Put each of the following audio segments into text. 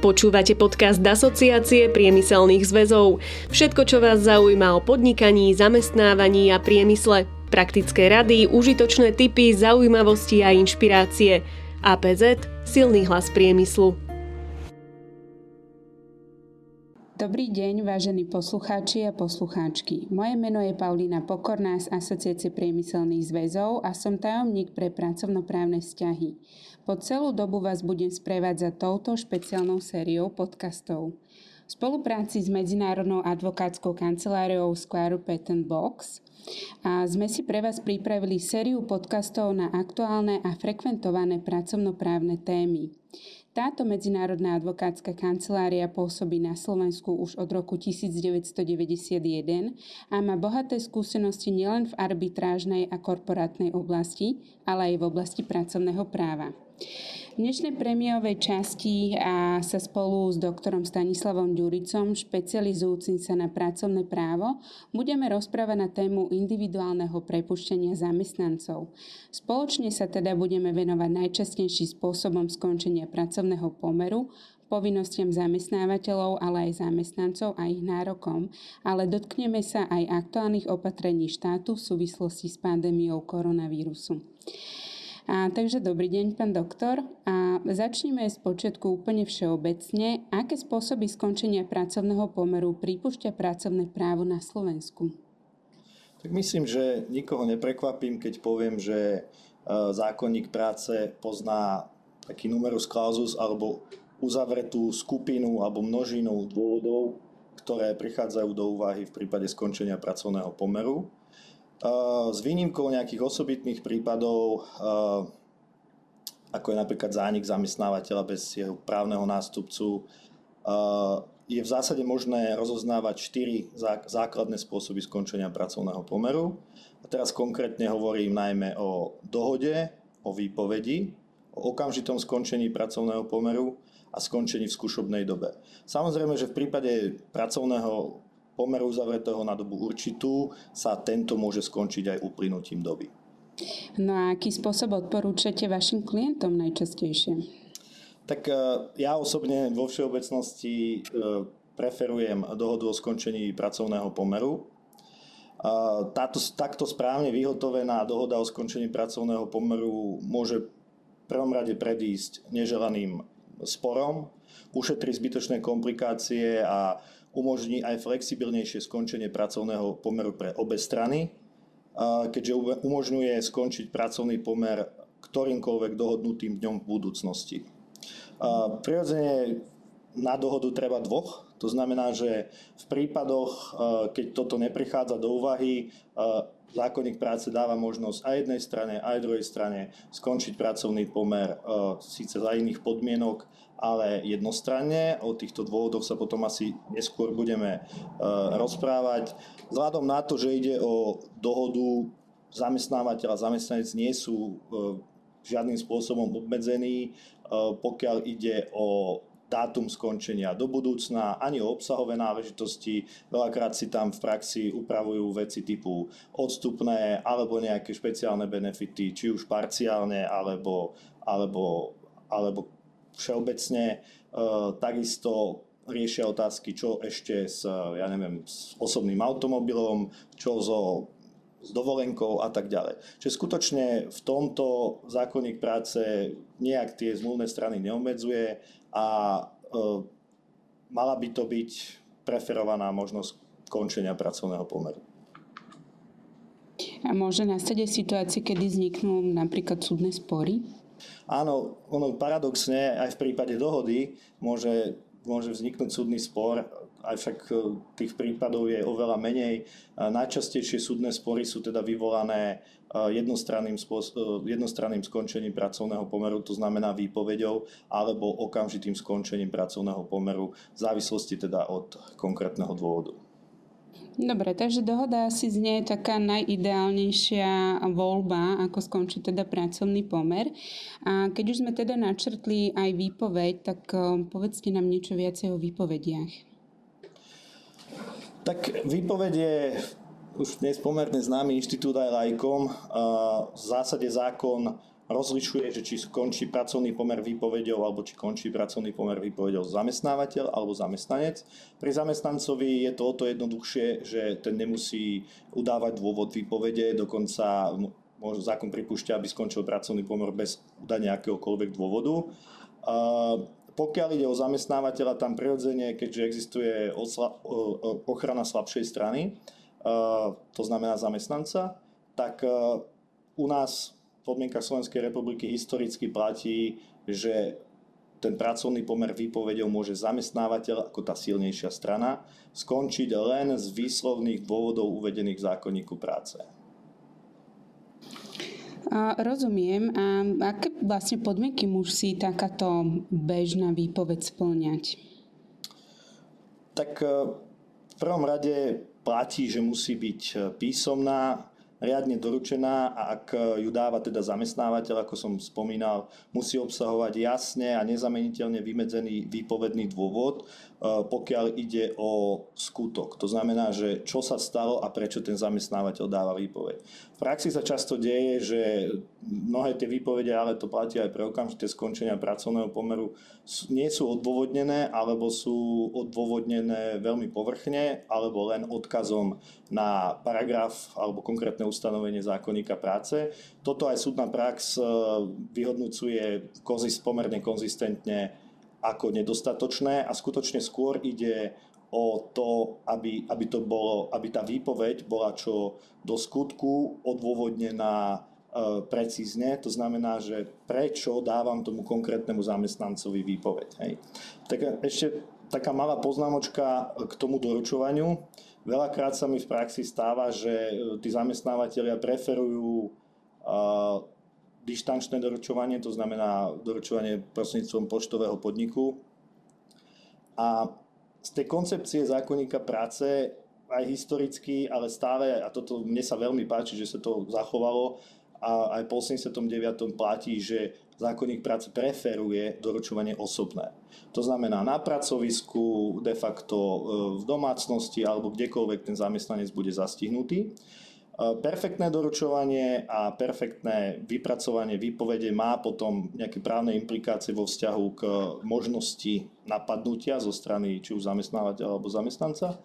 Počúvate podcast Asociácie priemyselných zväzov. Všetko, čo vás zaujíma o podnikaní, zamestnávaní a priemysle. Praktické rady, užitočné tipy, zaujímavosti a inšpirácie. APZ – silný hlas priemyslu. Dobrý deň, vážení poslucháči a poslucháčky. Moje meno je Paulína Pokorná z Asociácie priemyselných zväzov a som tajomník pre pracovnoprávne vzťahy. Po celú dobu vás budem sprevádzať touto špeciálnou sériou podcastov. V spolupráci s Medzinárodnou advokátskou kanceláriou Square Patent Box a sme si pre vás pripravili sériu podcastov na aktuálne a frekventované pracovnoprávne témy. Táto medzinárodná advokátska kancelária pôsobí na Slovensku už od roku 1991 a má bohaté skúsenosti nielen v arbitrážnej a korporátnej oblasti, ale aj v oblasti pracovného práva. V dnešnej premiovej časti a sa spolu s doktorom Stanislavom Ďuricom, špecializujúcim sa na pracovné právo, budeme rozprávať na tému individuálneho prepuštenia zamestnancov. Spoločne sa teda budeme venovať najčastejším spôsobom skončenia pracovného pomeru, povinnostiam zamestnávateľov, ale aj zamestnancov a ich nárokom, ale dotkneme sa aj aktuálnych opatrení štátu v súvislosti s pandémiou koronavírusu. A, takže dobrý deň, pán doktor. A začneme z počiatku úplne všeobecne. Aké spôsoby skončenia pracovného pomeru pripúšťa pracovné právo na Slovensku? Tak myslím, že nikoho neprekvapím, keď poviem, že e, zákonník práce pozná taký numerus clausus alebo uzavretú skupinu alebo množinu dôvodov, ktoré prichádzajú do úvahy v prípade skončenia pracovného pomeru. S výnimkou nejakých osobitných prípadov, ako je napríklad zánik zamestnávateľa bez jeho právneho nástupcu, je v zásade možné rozoznávať štyri základné spôsoby skončenia pracovného pomeru. A teraz konkrétne hovorím najmä o dohode, o výpovedi, o okamžitom skončení pracovného pomeru a skončení v skúšobnej dobe. Samozrejme, že v prípade pracovného pomeru uzavretého na dobu určitú sa tento môže skončiť aj uplynutím doby. No a aký spôsob odporúčate vašim klientom najčastejšie? Tak e, ja osobne vo všeobecnosti e, preferujem dohodu o skončení pracovného pomeru. Táto, takto správne vyhotovená dohoda o skončení pracovného pomeru môže v prvom rade predísť neželaným sporom, ušetrí zbytočné komplikácie a umožní aj flexibilnejšie skončenie pracovného pomeru pre obe strany, keďže umožňuje skončiť pracovný pomer ktorýmkoľvek dohodnutým dňom v budúcnosti. Prirodzene na dohodu treba dvoch, to znamená, že v prípadoch, keď toto neprichádza do úvahy, zákonník práce dáva možnosť aj jednej strane, aj druhej strane skončiť pracovný pomer síce za iných podmienok, ale jednostranne. O týchto dôvodoch sa potom asi neskôr budeme e, rozprávať. Vzhľadom na to, že ide o dohodu zamestnávateľ a zamestnanec nie sú e, žiadnym spôsobom obmedzení, e, pokiaľ ide o dátum skončenia do budúcna, ani o obsahové náležitosti. Veľakrát si tam v praxi upravujú veci typu odstupné alebo nejaké špeciálne benefity, či už parciálne alebo, alebo, alebo všeobecne e, takisto riešia otázky, čo ešte s, ja neviem, s osobným automobilom, čo so s dovolenkou a tak ďalej. Čiže skutočne v tomto zákonník práce nejak tie zmluvné strany neobmedzuje a e, mala by to byť preferovaná možnosť končenia pracovného pomeru. A môže nastať aj situácie, kedy vzniknú napríklad súdne spory? Áno, ono paradoxne aj v prípade dohody môže, môže vzniknúť súdny spor, aj však e, tých prípadov je oveľa menej. Najčastejšie súdne spory sú teda vyvolané e, jednostranným, e, jednostranným skončením pracovného pomeru, to znamená výpovedou, alebo okamžitým skončením pracovného pomeru v závislosti teda od konkrétneho dôvodu. Dobre, takže dohoda asi znie taká najideálnejšia voľba, ako skončiť teda pracovný pomer. A keď už sme teda načrtli aj výpoveď, tak eh, povedzte nám niečo viacej o výpovediach. Tak výpoveď je už dnes pomerne známy inštitút aj lajkom. V zásade zákon rozlišuje, že či skončí pracovný pomer výpovedou alebo či končí pracovný pomer výpovedou zamestnávateľ alebo zamestnanec. Pri zamestnancovi je to o to jednoduchšie, že ten nemusí udávať dôvod výpovede, dokonca môže zákon pripúšťa, aby skončil pracovný pomer bez udania akéhokoľvek dôvodu. Pokiaľ ide o zamestnávateľa, tam prirodzene, keďže existuje ochrana slabšej strany, to znamená zamestnanca, tak u nás podmienkach Slovenskej republiky historicky platí, že ten pracovný pomer výpovedou môže zamestnávateľ ako tá silnejšia strana skončiť len z výslovných dôvodov uvedených v zákonníku práce. A rozumiem. A aké vlastne podmienky musí takáto bežná výpoveď splňať? Tak e, v prvom rade platí, že musí byť e, písomná, riadne doručená a ak ju dáva teda zamestnávateľ, ako som spomínal, musí obsahovať jasne a nezameniteľne vymedzený výpovedný dôvod, pokiaľ ide o skutok. To znamená, že čo sa stalo a prečo ten zamestnávateľ dáva výpoveď. V praxi sa často deje, že mnohé tie výpovede, ale to platí aj pre okamžité skončenia pracovného pomeru, nie sú odôvodnené alebo sú odôvodnené veľmi povrchne alebo len odkazom na paragraf alebo konkrétne ustanovenie zákonníka práce. Toto aj súdna prax e, vyhodnocuje pomerne konzistentne ako nedostatočné a skutočne skôr ide o to, aby, aby, to bolo, aby tá výpoveď bola čo do skutku odôvodnená e, precízne. To znamená, že prečo dávam tomu konkrétnemu zamestnancovi výpoveď. Hej. Tak ešte taká malá poznámočka k tomu doručovaniu. Veľakrát sa mi v praxi stáva, že e, tí zamestnávateľia preferujú dištančné doručovanie, to znamená doručovanie prostredníctvom poštového podniku. A z tej koncepcie zákonníka práce aj historicky, ale stále, a toto mne sa veľmi páči, že sa to zachovalo, a aj po 89. platí, že zákonník práce preferuje doručovanie osobné. To znamená na pracovisku, de facto e, v domácnosti alebo kdekoľvek ten zamestnanec bude zastihnutý. E, perfektné doručovanie a perfektné vypracovanie výpovede má potom nejaké právne implikácie vo vzťahu k možnosti napadnutia zo strany či už zamestnávateľa alebo zamestnanca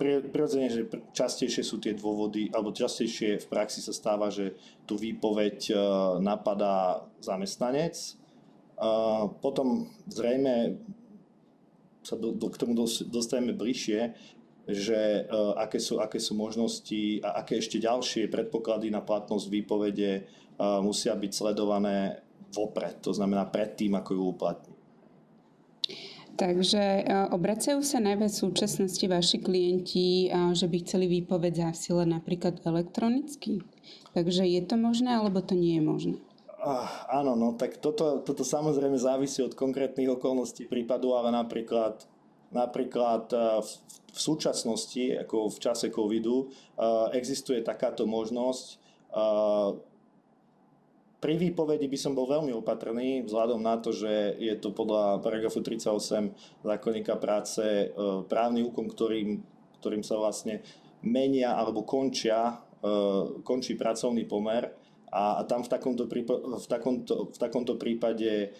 Prirodzene, že častejšie sú tie dôvody, alebo častejšie v praxi sa stáva, že tú výpoveď e, napadá zamestnanec. Potom zrejme sa do, do, k tomu dostaneme bližšie, že uh, aké, sú, aké sú možnosti a aké ešte ďalšie predpoklady na platnosť výpovede uh, musia byť sledované vopred, to znamená predtým, ako ju uplatní. Takže e, obracajú sa najviac v súčasnosti vaši klienti, že by chceli výpoveď zasielať napríklad elektronicky. Takže je to možné, alebo to nie je možné? Uh, áno, no tak toto, toto samozrejme závisí od konkrétnych okolností prípadu, ale napríklad, napríklad uh, v, súčasnosti, ako v čase covidu, uh, existuje takáto možnosť pri výpovedi by som bol veľmi opatrný, vzhľadom na to, že je to podľa paragrafu 38 zákonníka práce právny úkon, ktorým, ktorým sa vlastne menia alebo končia, končí pracovný pomer. A, tam v takomto, prípade, v takomto, v takomto prípade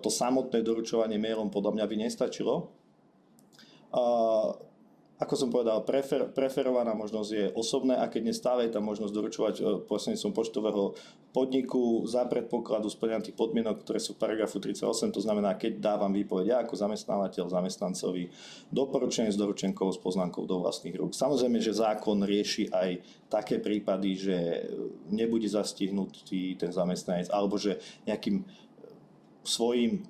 to samotné doručovanie mailom podľa mňa by nestačilo ako som povedal, prefer, preferovaná možnosť je osobné a keď nestále je tam možnosť doručovať e, prostredníctvom poštového podniku za predpokladu splňania podmienok, ktoré sú v paragrafu 38, to znamená, keď dávam výpoveď ja ako zamestnávateľ zamestnancovi doporučenie s doručenkou s poznámkou do vlastných rúk. Samozrejme, že zákon rieši aj také prípady, že nebude zastihnutý ten zamestnanec alebo že nejakým svojim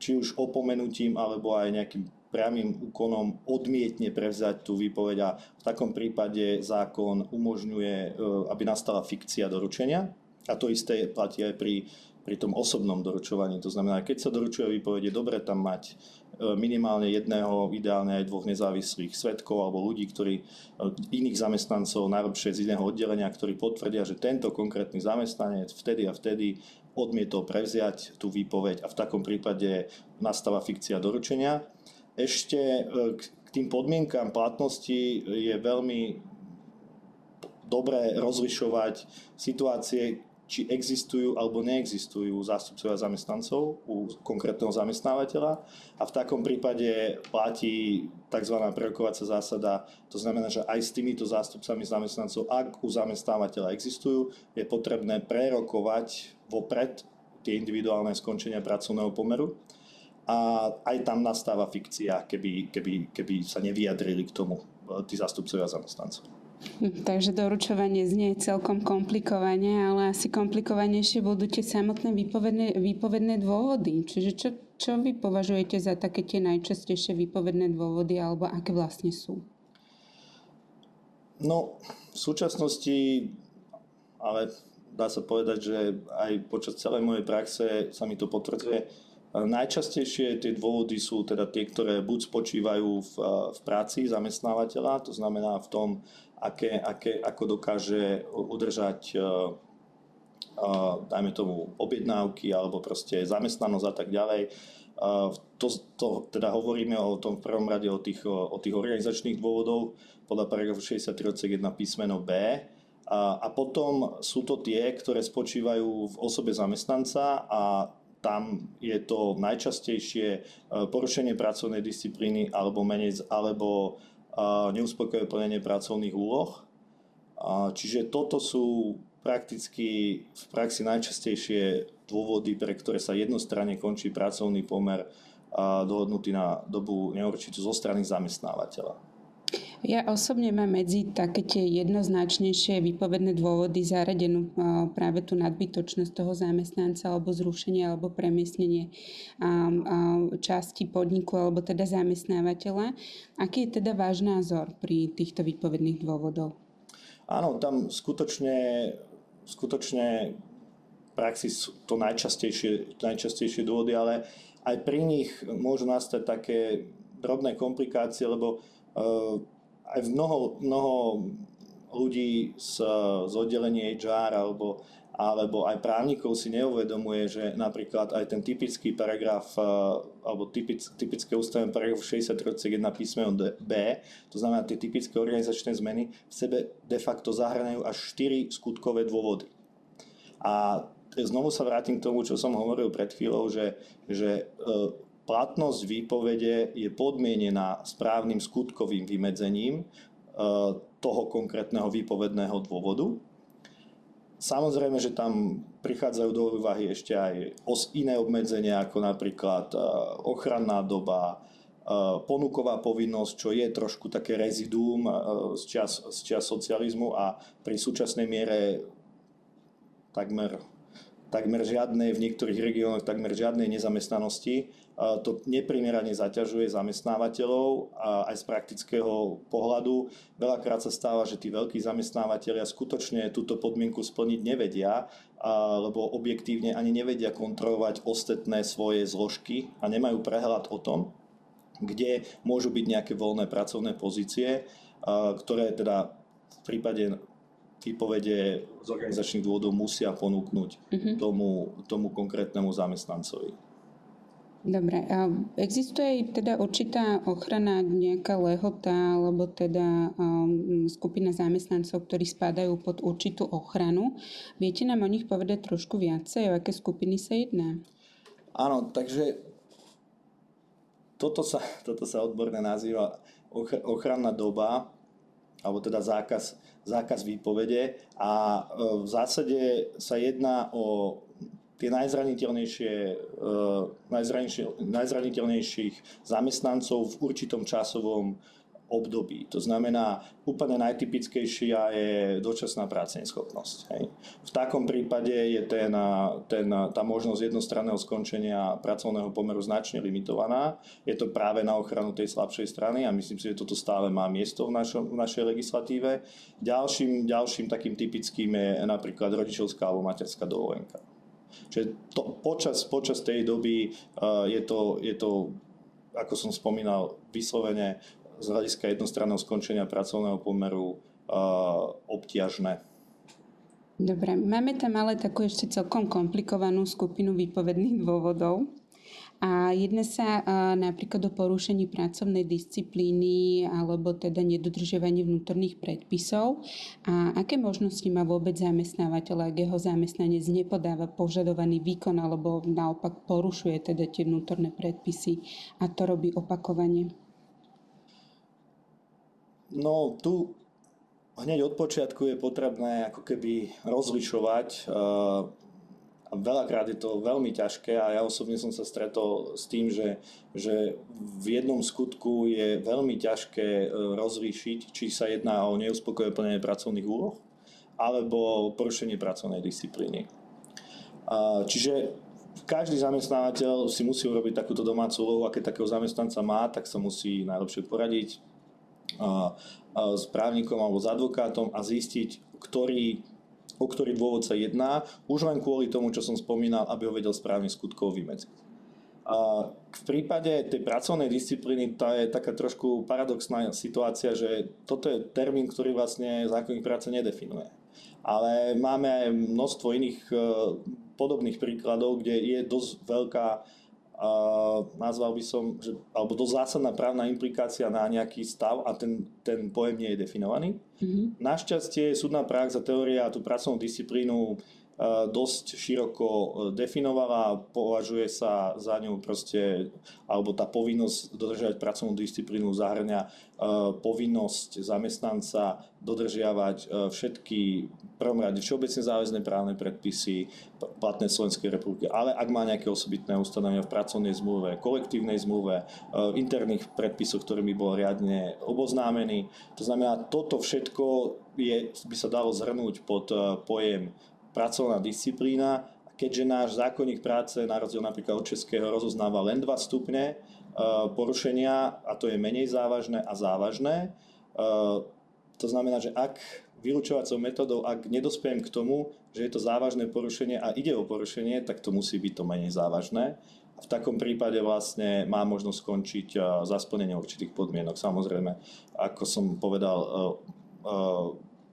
či už opomenutím alebo aj nejakým priamým úkonom odmietne prevzať tú výpoveď a v takom prípade zákon umožňuje, e, aby nastala fikcia doručenia. A to isté platí aj pri, pri tom osobnom doručovaní. To znamená, keď sa doručuje výpoveď, je dobre tam mať e, minimálne jedného, ideálne aj dvoch nezávislých svetkov alebo ľudí, ktorí, e, iných zamestnancov, najlepšie z iného oddelenia, ktorí potvrdia, že tento konkrétny zamestnanec vtedy a vtedy odmietol prevziať tú výpoveď a v takom prípade nastáva fikcia doručenia. Ešte e, k tým podmienkám platnosti je veľmi dobré rozlišovať situácie, či existujú alebo neexistujú zástupcovia zamestnancov u konkrétneho zamestnávateľa a v takom prípade platí tzv. prerokovacia zásada. To znamená, že aj s týmito zástupcami zamestnancov, ak u zamestnávateľa existujú, je potrebné prerokovať vopred tie individuálne skončenia pracovného pomeru a aj tam nastáva fikcia, keby, keby, keby sa nevyjadrili k tomu tí zástupcovia zamestnancov. Takže doručovanie znie celkom komplikovane, ale asi komplikovanejšie budú tie samotné výpovedné, výpovedné dôvody. Čiže čo, čo vy považujete za také tie najčastejšie výpovedné dôvody alebo aké vlastne sú? No, v súčasnosti, ale dá sa povedať, že aj počas celej mojej praxe sa mi to potvrdzuje, Najčastejšie tie dôvody sú teda tie, ktoré buď spočívajú v, v práci zamestnávateľa, to znamená v tom, aké, aké, ako dokáže udržať dajme tomu objednávky alebo proste zamestnanosť a tak ďalej. To, to teda hovoríme o tom v prvom rade o tých, o tých organizačných dôvodov podľa paragrafu 63 odsek 1 písmeno B. A, a potom sú to tie, ktoré spočívajú v osobe zamestnanca a tam je to najčastejšie porušenie pracovnej disciplíny alebo menej, alebo neuspokojivé plnenie pracovných úloh. Čiže toto sú prakticky v praxi najčastejšie dôvody, pre ktoré sa jednostranne končí pracovný pomer dohodnutý na dobu neurčitú zo strany zamestnávateľa. Ja osobne mám medzi také tie jednoznačnejšie výpovedné dôvody zaradenú práve tú nadbytočnosť toho zamestnanca alebo zrušenie alebo premiestnenie časti podniku alebo teda zamestnávateľa. Aký je teda váš názor pri týchto výpovedných dôvodov? Áno, tam skutočne, skutočne praxi sú to najčastejšie, najčastejšie dôvody, ale aj pri nich môžu nastať také drobné komplikácie, lebo uh, aj mnoho, mnoho ľudí z, z oddelenia HR alebo, alebo aj právnikov si neuvedomuje, že napríklad aj ten typický paragraf eh, alebo typic, typické ústavné paragraf 63 1 písmeno B, to znamená tie typické organizačné zmeny, v sebe de facto zahranajú až 4 skutkové dôvody. A znovu sa vrátim k tomu, čo som hovoril pred chvíľou, že, že eh, Platnosť výpovede je podmienená správnym skutkovým vymedzením e, toho konkrétneho výpovedného dôvodu. Samozrejme, že tam prichádzajú do úvahy ešte aj iné obmedzenia, ako napríklad e, ochranná doba, e, ponuková povinnosť, čo je trošku také rezidúm z čas, z čas socializmu a pri súčasnej miere takmer, takmer žiadnej, v niektorých regiónoch takmer žiadnej nezamestnanosti to neprimerane zaťažuje zamestnávateľov a aj z praktického pohľadu. Veľakrát sa stáva, že tí veľkí zamestnávateľia skutočne túto podmienku splniť nevedia, lebo objektívne ani nevedia kontrolovať ostatné svoje zložky a nemajú prehľad o tom, kde môžu byť nejaké voľné pracovné pozície, ktoré teda v prípade výpovede z organizačných dôvodov musia ponúknuť mm-hmm. tomu, tomu konkrétnemu zamestnancovi. Dobre, a existuje teda určitá ochrana, nejaká lehota, alebo teda um, skupina zamestnancov, ktorí spadajú pod určitú ochranu. Viete nám o nich povedať trošku viacej, o aké skupiny sa jedná? Áno, takže toto sa, toto sa odborne nazýva ochranná doba, alebo teda zákaz, zákaz výpovede a e, v zásade sa jedná o tie najzraniteľnejšie, uh, najzraniteľnejších zamestnancov v určitom časovom období. To znamená, úplne najtypickejšia je dočasná práceneschopnosť. Hej. V takom prípade je ten, ten, tá možnosť jednostranného skončenia pracovného pomeru značne limitovaná. Je to práve na ochranu tej slabšej strany a myslím si, že toto stále má miesto v, našom, v našej legislatíve. Ďalším, ďalším takým typickým je napríklad rodičovská alebo materská dovolenka. Čiže to, počas, počas tej doby uh, je, to, je to, ako som spomínal, vyslovene z hľadiska jednostranného skončenia pracovného pomeru obťažné. Dobre, máme tam ale takú ešte celkom komplikovanú skupinu výpovedných dôvodov. A jedná sa napríklad o porušení pracovnej disciplíny alebo teda nedodržiavanie vnútorných predpisov. A aké možnosti má vôbec zamestnávateľ, ak jeho zamestnanec nepodáva požadovaný výkon alebo naopak porušuje teda tie vnútorné predpisy a to robí opakovane? No tu hneď od počiatku je potrebné ako keby rozlišovať a veľakrát je to veľmi ťažké a ja osobne som sa stretol s tým, že, že v jednom skutku je veľmi ťažké e, rozlíšiť, či sa jedná o neuspokojené plnenie pracovných úloh alebo porušenie pracovnej disciplíny. Čiže každý zamestnávateľ si musí urobiť takúto domácu úlohu a keď takého zamestnanca má, tak sa musí najlepšie poradiť s právnikom alebo s advokátom a zistiť, ktorý o ktorý dôvod sa jedná, už len kvôli tomu, čo som spomínal, aby ho vedel správne skutkov vymedziť. V prípade tej pracovnej disciplíny tá je taká trošku paradoxná situácia, že toto je termín, ktorý vlastne zákonník práce nedefinuje. Ale máme aj množstvo iných e, podobných príkladov, kde je dosť veľká nazval by som, že, alebo dosť zásadná právna implikácia na nejaký stav a ten, ten pojem nie je definovaný. Mm-hmm. Našťastie súdna prax a teória tú pracovnú disciplínu dosť široko e, definovala považuje sa za ňu proste, alebo tá povinnosť dodržiavať pracovnú disciplínu zahrňa e, povinnosť zamestnanca dodržiavať e, všetky prvom rade všeobecne záväzné právne predpisy platné Slovenskej republiky, ale ak má nejaké osobitné ustanovenia v pracovnej zmluve, kolektívnej zmluve, v interných predpisoch, ktorými bol riadne oboznámený. To znamená, toto všetko je, by sa dalo zhrnúť pod pojem pracovná disciplína. Keďže náš zákonník práce, na rozdiel napríklad od českého, rozoznáva len dva stupne e, porušenia, a to je menej závažné a závažné. E, to znamená, že ak vylúčovacou metodou, ak nedospiem k tomu, že je to závažné porušenie a ide o porušenie, tak to musí byť to menej závažné. A v takom prípade vlastne má možnosť skončiť e, za splnenie určitých podmienok. Samozrejme, ako som povedal,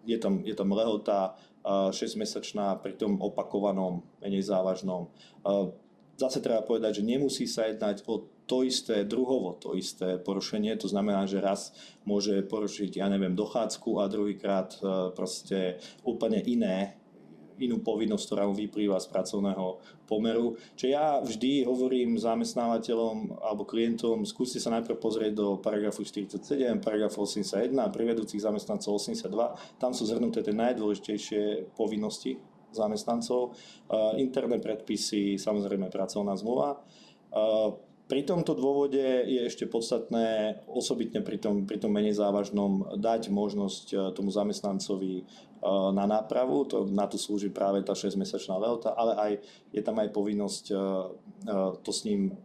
je tam, je tam lehota 6-mesačná pri tom opakovanom, menej závažnom. Zase treba povedať, že nemusí sa jednať o to isté, druhovo to isté porušenie, to znamená, že raz môže porušiť, ja neviem, dochádzku a druhýkrát e, proste úplne iné inú povinnosť, ktorá mu vyplýva z pracovného pomeru. Čiže ja vždy hovorím zamestnávateľom alebo klientom, skúste sa najprv pozrieť do paragrafu 47, paragrafu 81 pri vedúcich zamestnancov 82. Tam sú zhrnuté tie najdôležitejšie povinnosti zamestnancov, interné predpisy, samozrejme pracovná zmluva. Pri tomto dôvode je ešte podstatné osobitne pri tom, pri tom menej závažnom dať možnosť tomu zamestnancovi Eh, na nápravu, to, na to slúži práve tá 6-mesačná lehota, ale aj, je tam aj povinnosť eh, to s ním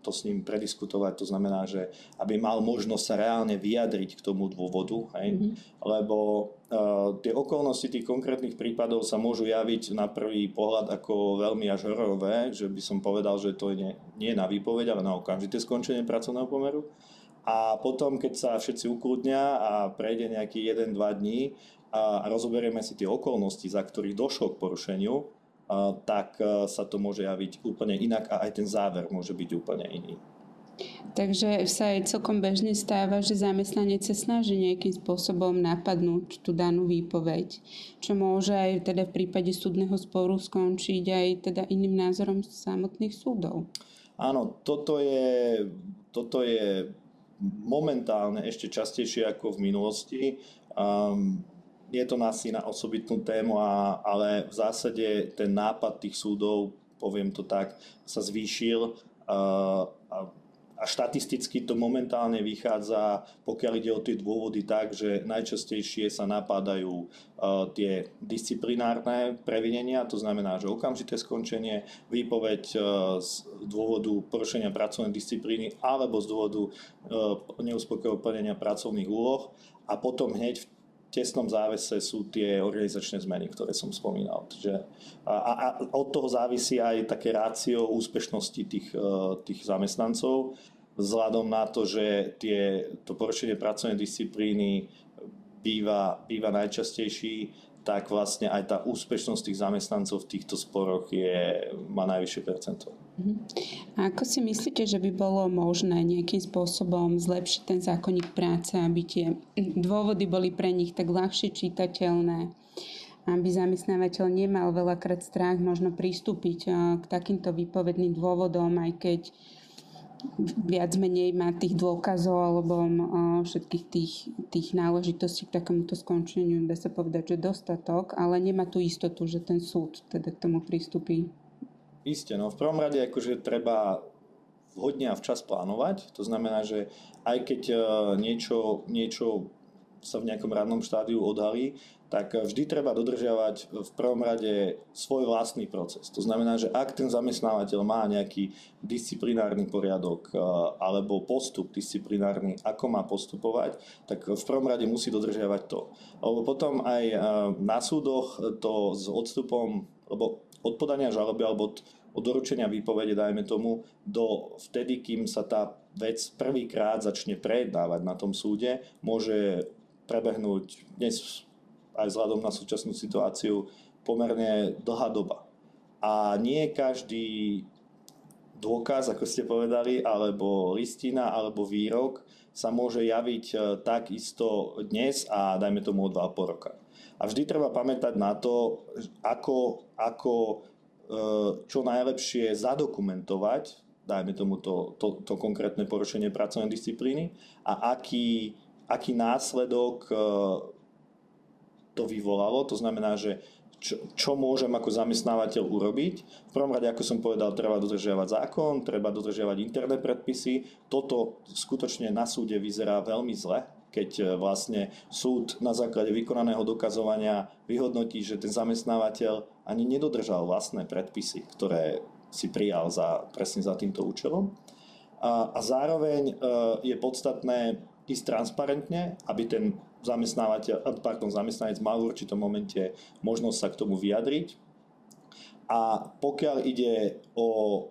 to s ním prediskutovať, to znamená, že aby mal možnosť sa reálne vyjadriť k tomu dôvodu, hej? Mm-hmm. lebo tie okolnosti tých konkrétnych prípadov sa môžu javiť na prvý pohľad ako veľmi až hororové, že by som povedal, že to nie, nie je na výpoveď, ale na okamžité skončenie pracovného pomeru. A potom, keď sa všetci ukludnia a prejde nejaký 1-2 dní a rozoberieme si tie okolnosti, za ktorých došlo k porušeniu, tak e, sa to môže javiť úplne inak a aj ten záver môže byť úplne iný. Takže sa aj celkom bežne stáva, že zamestnanec sa snaží nejakým spôsobom napadnúť tú danú výpoveď, čo môže aj teda v prípade súdneho sporu skončiť aj teda iným názorom samotných súdov. Áno, toto je, toto je momentálne ešte častejšie ako v minulosti. Um, je to asi na osobitnú tému, a, ale v zásade ten nápad tých súdov, poviem to tak, sa zvýšil a, a, a štatisticky to momentálne vychádza, pokiaľ ide o tie dôvody tak, že najčastejšie sa napádajú uh, tie disciplinárne previnenia, to znamená, že okamžité skončenie, výpoveď uh, z dôvodu porušenia pracovnej disciplíny alebo z dôvodu uh, neuspokojného plnenia pracovných úloh a potom hneď tesnom závese sú tie organizačné zmeny, ktoré som spomínal. Čiže a, a od toho závisí aj také rácio úspešnosti tých, e, tých zamestnancov, vzhľadom na to, že tie, to porušenie pracovnej disciplíny býva, býva najčastejší tak vlastne aj tá úspešnosť tých zamestnancov v týchto sporoch je, má najvyššie percento. Mhm. A ako si myslíte, že by bolo možné nejakým spôsobom zlepšiť ten zákonník práce, aby tie dôvody boli pre nich tak ľahšie čitateľné, aby zamestnávateľ nemal veľakrát strach možno pristúpiť k takýmto výpovedným dôvodom, aj keď viac menej má tých dôkazov alebo všetkých tých, tých náležitostí k takémuto skončeniu, dá sa povedať, že dostatok, ale nemá tú istotu, že ten súd teda k tomu pristúpi. Isté, no v prvom rade akože treba vhodne a včas plánovať. To znamená, že aj keď e, niečo, niečo sa v nejakom radnom štádiu odhalí, tak vždy treba dodržiavať v prvom rade svoj vlastný proces. To znamená, že ak ten zamestnávateľ má nejaký disciplinárny poriadok eh, alebo postup disciplinárny, ako má postupovať, tak v prvom rade musí dodržiavať to. Lebo potom aj eh, na súdoch to s odstupom, lebo od podania žaloby alebo od, od doručenia výpovede, dajme tomu, do vtedy, kým sa tá vec prvýkrát začne prejednávať na tom súde, môže prebehnúť dnes aj vzhľadom na súčasnú situáciu pomerne dlhá doba. A nie každý dôkaz, ako ste povedali, alebo listina, alebo výrok sa môže javiť e, tak isto dnes a dajme tomu o 2,5 roka. A vždy treba pamätať na to, ako, ako e, čo najlepšie zadokumentovať, dajme tomu to, to, to konkrétne porušenie pracovnej disciplíny a aký, aký následok e, to vyvolalo. To znamená, že čo, čo môžem ako zamestnávateľ urobiť. V prvom rade, ako som povedal, treba dodržiavať zákon, treba dodržiavať interné predpisy. Toto skutočne na súde vyzerá veľmi zle, keď e, vlastne súd na základe vykonaného dokazovania vyhodnotí, že ten zamestnávateľ ani nedodržal vlastné predpisy, ktoré si prijal za, presne za týmto účelom. A, a zároveň e, je podstatné ísť transparentne, aby ten zamestnávateľ, eh, pardon, zamestnanec mal v určitom momente možnosť sa k tomu vyjadriť. A pokiaľ ide o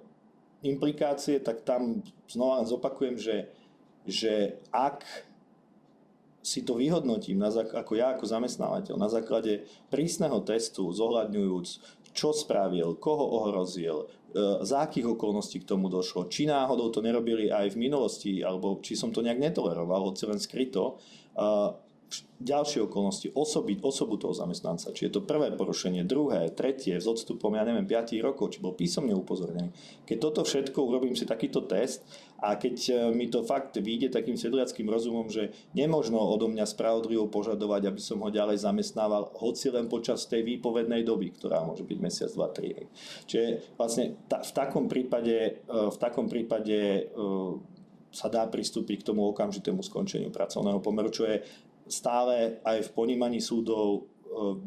implikácie, tak tam znova zopakujem, že, že ak si to vyhodnotím na, ako ja ako zamestnávateľ na základe prísneho testu, zohľadňujúc, čo spravil, koho ohrozil, za akých okolností k tomu došlo, či náhodou to nerobili aj v minulosti, alebo či som to nejak netoleroval, hoci len skryto, eh, ďalšie okolnosti, osobiť osobu toho zamestnanca, či je to prvé porušenie, druhé, tretie, s odstupom, ja neviem, 5 rokov, či bol písomne upozornený. Keď toto všetko urobím si takýto test a keď e, mi to fakt vyjde takým sedliackým rozumom, že nemožno odo mňa spravodlivo požadovať, aby som ho ďalej zamestnával, hoci len počas tej výpovednej doby, ktorá môže byť mesiac, dva, tri. Čiže vlastne ta, v takom prípade, e, v takom prípade e, sa dá pristúpiť k tomu okamžitému skončeniu pracovného pomeru, čo je stále aj v ponímaní súdov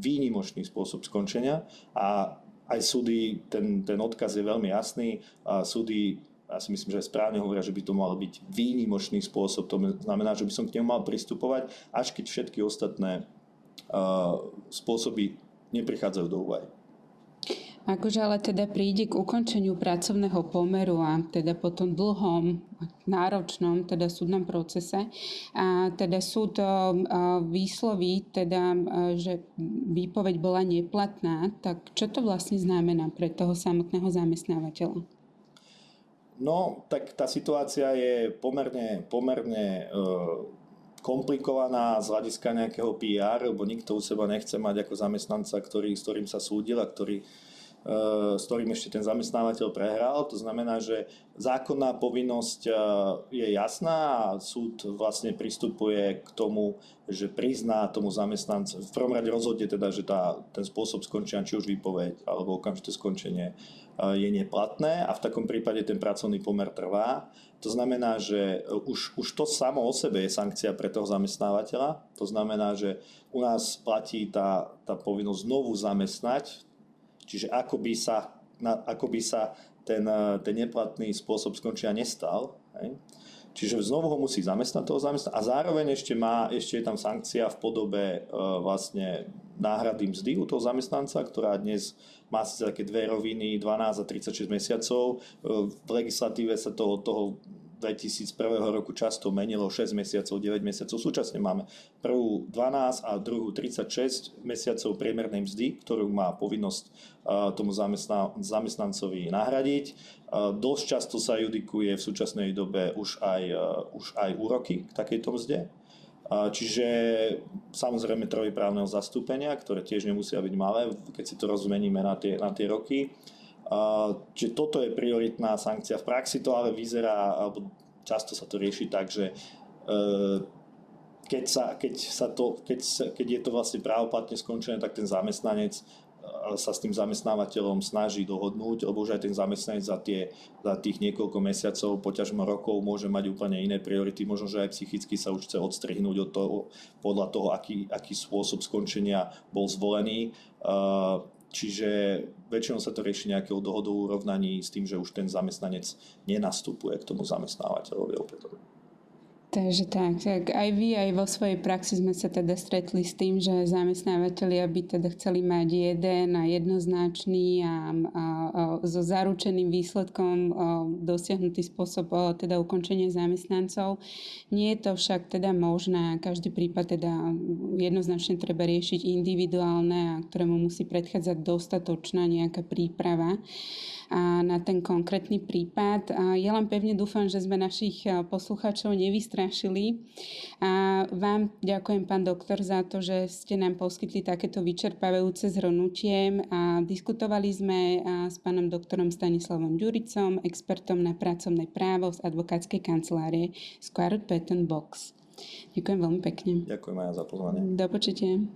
výnimočný spôsob skončenia a aj súdy, ten, ten odkaz je veľmi jasný a súdy ja si myslím, že aj správne hovoria, že by to mal byť výnimočný spôsob. To znamená, že by som k nemu mal pristupovať, až keď všetky ostatné uh, spôsoby neprichádzajú do úvahy. Akože ale teda príde k ukončeniu pracovného pomeru a teda po tom dlhom, náročnom teda súdnom procese a teda súd výsloví teda, že výpoveď bola neplatná, tak čo to vlastne znamená pre toho samotného zamestnávateľa? No, tak tá situácia je pomerne, pomerne e, komplikovaná z hľadiska nejakého PR, lebo nikto u seba nechce mať ako zamestnanca, ktorý, s ktorým sa súdil a ktorý s ktorým ešte ten zamestnávateľ prehral. To znamená, že zákonná povinnosť eh, je jasná a súd vlastne pristupuje k tomu, že prizná tomu zamestnancu, v prvom rade rozhodne teda, že tá, ten spôsob skončenia, či už výpoveď alebo okamžité skončenie eh, je neplatné a v takom prípade ten pracovný pomer trvá. To znamená, že už, už to samo o sebe je sankcia pre toho zamestnávateľa. To znamená, že u nás platí tá, tá povinnosť znovu zamestnať Čiže ako by sa, ako by sa ten, eh, ten neplatný spôsob skončenia nestal. Hej? Čiže znovu ho musí zamestnať toho zamestnať a zároveň ešte, má, ešte je tam sankcia v podobe e, vlastne náhrady mzdy u toho zamestnanca, ktorá dnes má si také dve roviny, 12 a 36 mesiacov. E, v legislatíve sa toho, toho 2001 roku často menilo 6 mesiacov, 9 mesiacov. Súčasne máme prvú 12 a druhú 36 mesiacov priemernej mzdy, ktorú má povinnosť tomu zamestnancovi nahradiť. Dosť často sa judikuje v súčasnej dobe už aj, už aj úroky k takejto mzde. Čiže samozrejme trojy právneho zastúpenia, ktoré tiež nemusia byť malé, keď si to rozmeníme na tie, na tie roky. Čiže toto je prioritná sankcia. V praxi to ale vyzerá, alebo často sa to rieši tak, že e, keď, sa, keď, sa to, keď, keď je to vlastne právoplatne skončené, tak ten zamestnanec sa s tým zamestnávateľom snaží dohodnúť, lebo už aj ten zamestnanec za, tie, za tých niekoľko mesiacov, poťažmo rokov môže mať úplne iné priority, možno, že aj psychicky sa už chce odstrihnúť od toho, podľa toho, aký, aký spôsob skončenia bol zvolený. Čiže väčšinou sa to rieši nejakého dohodou urovnaní s tým, že už ten zamestnanec nenastupuje k tomu zamestnávateľovi opätovne. Takže tak, tak aj vy, aj vo svojej praxi sme sa teda stretli s tým, že zamestnávateľia by teda chceli mať jeden a jednoznačný a, a, a so zaručeným výsledkom dosiahnutý spôsob teda ukončenia zamestnancov. Nie je to však teda možné. Každý prípad teda jednoznačne treba riešiť individuálne a ktorému musí predchádzať dostatočná nejaká príprava na ten konkrétny prípad. Ja len pevne dúfam, že sme našich poslucháčov nevystrašili. A vám ďakujem, pán doktor, za to, že ste nám poskytli takéto vyčerpávajúce zhrnutie. A diskutovali sme s pánom doktorom Stanislavom Ďuricom, expertom na pracovné právo z advokátskej kancelárie Square Patent Box. Ďakujem veľmi pekne. Ďakujem aj za pozvanie. Do počutia.